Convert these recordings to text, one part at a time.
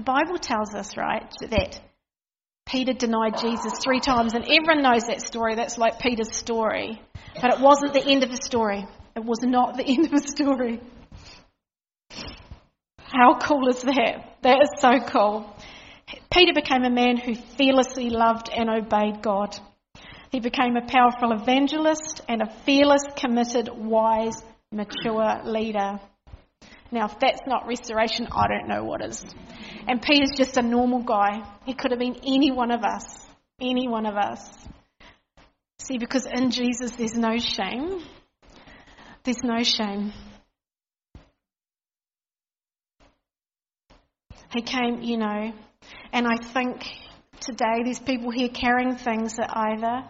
the Bible tells us, right, that Peter denied Jesus three times, and everyone knows that story. That's like Peter's story. But it wasn't the end of the story. It was not the end of the story. How cool is that? That is so cool. Peter became a man who fearlessly loved and obeyed God. He became a powerful evangelist and a fearless, committed, wise, mature leader. Now, if that's not restoration, I don't know what is. And Peter's just a normal guy. He could have been any one of us. Any one of us. See, because in Jesus there's no shame. There's no shame. He came, you know, and I think today there's people here carrying things that either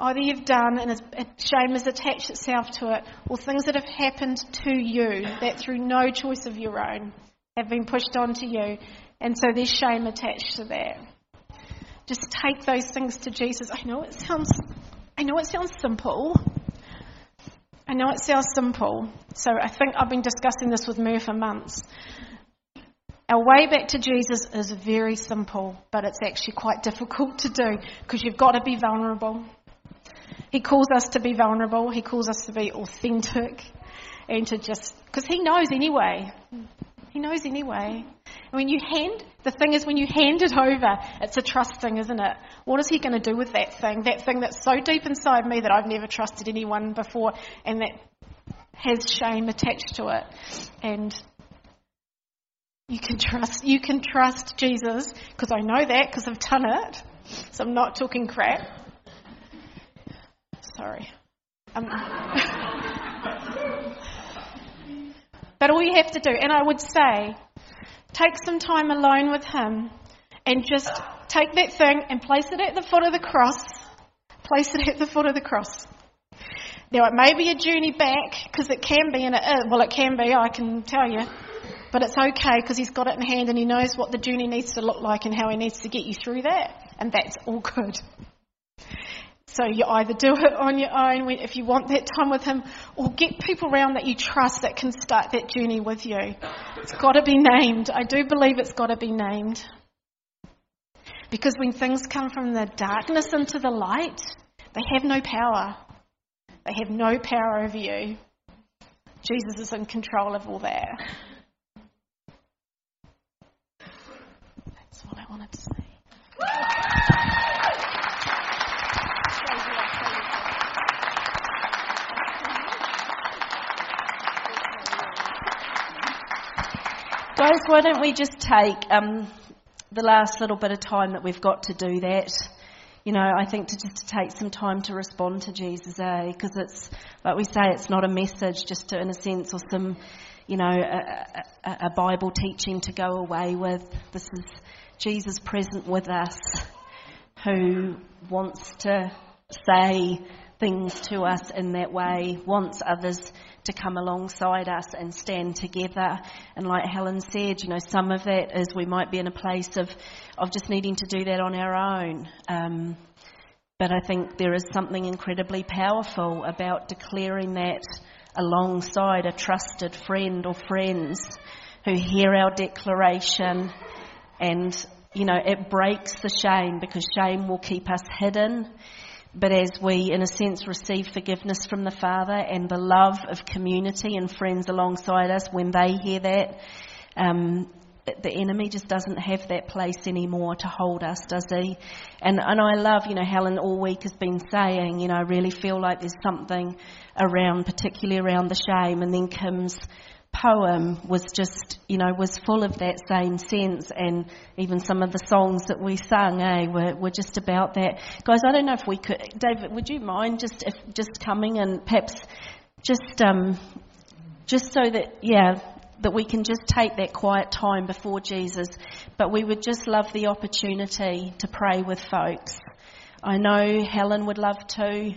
either you've done and shame has attached itself to it, or things that have happened to you that through no choice of your own have been pushed onto you, and so there's shame attached to that. Just take those things to Jesus. I know it sounds, I know it sounds simple. I know it sounds simple. So I think I've been discussing this with Mur for months. Our way back to Jesus is very simple, but it's actually quite difficult to do because you've got to be vulnerable. He calls us to be vulnerable. He calls us to be authentic and to just, because He knows anyway. He knows anyway. And when you hand, the thing is, when you hand it over, it's a trusting, isn't it? What is He going to do with that thing? That thing that's so deep inside me that I've never trusted anyone before and that has shame attached to it. And you can trust, you can trust Jesus because I know that because I've done it. So I'm not talking crap. Sorry. Um, but all you have to do, and I would say, take some time alone with Him and just take that thing and place it at the foot of the cross. Place it at the foot of the cross. Now, it may be a journey back because it can be, and it is. Well, it can be, I can tell you. But it's okay because He's got it in hand and He knows what the journey needs to look like and how He needs to get you through that. And that's all good. So you either do it on your own if you want that time with Him, or get people around that you trust that can start that journey with you. It's got to be named. I do believe it's got to be named. Because when things come from the darkness into the light, they have no power. They have no power over you. Jesus is in control of all that. That's what I wanted to say. Why don't we just take um, the last little bit of time that we've got to do that? You know, I think to just to take some time to respond to Jesus, eh? Because it's, like we say, it's not a message just to, in a sense, or some, you know, a, a, a Bible teaching to go away with. This is Jesus present with us who wants to say things to us in that way, wants others to come alongside us and stand together. And like Helen said, you know, some of that is we might be in a place of, of just needing to do that on our own. Um, but I think there is something incredibly powerful about declaring that alongside a trusted friend or friends who hear our declaration and, you know, it breaks the shame because shame will keep us hidden but as we, in a sense, receive forgiveness from the Father and the love of community and friends alongside us, when they hear that, um, the enemy just doesn't have that place anymore to hold us, does he? And and I love, you know, Helen all week has been saying, you know, I really feel like there's something around, particularly around the shame, and then Kim's poem was just, you know, was full of that same sense, and even some of the songs that we sung, eh, were, were just about that. Guys, I don't know if we could, David, would you mind just if, just coming and perhaps just um, just so that yeah that we can just take that quiet time before Jesus, but we would just love the opportunity to pray with folks. I know Helen would love to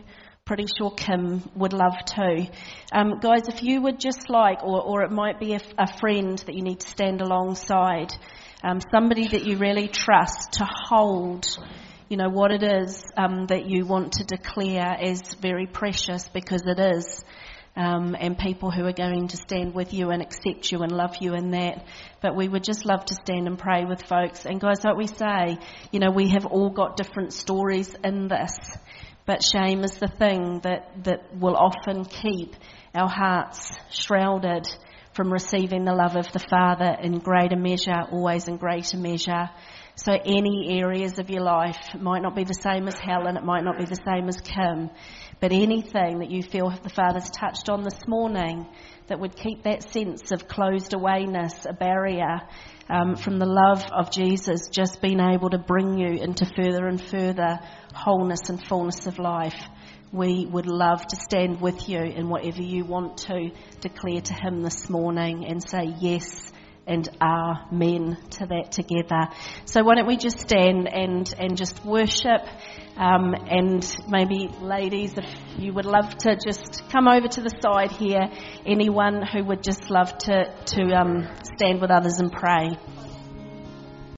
pretty sure Kim would love to. Um, guys, if you would just like, or, or it might be a, a, friend that you need to stand alongside, um, somebody that you really trust to hold, you know, what it is um, that you want to declare as very precious because it is. um, and people who are going to stand with you and accept you and love you in that. But we would just love to stand and pray with folks. And guys, like we say, you know, we have all got different stories in this. But shame is the thing that, that will often keep our hearts shrouded from receiving the love of the Father in greater measure, always in greater measure. So any areas of your life might not be the same as Helen, it might not be the same as Kim, but anything that you feel the Father's touched on this morning that would keep that sense of closed awayness, a barrier um, from the love of Jesus, just being able to bring you into further and further wholeness and fullness of life. We would love to stand with you in whatever you want to declare to Him this morning and say yes and amen to that together. So why don't we just stand and, and just worship um, and maybe ladies, if you would love to just come over to the side here, anyone who would just love to, to um, stand with others and pray.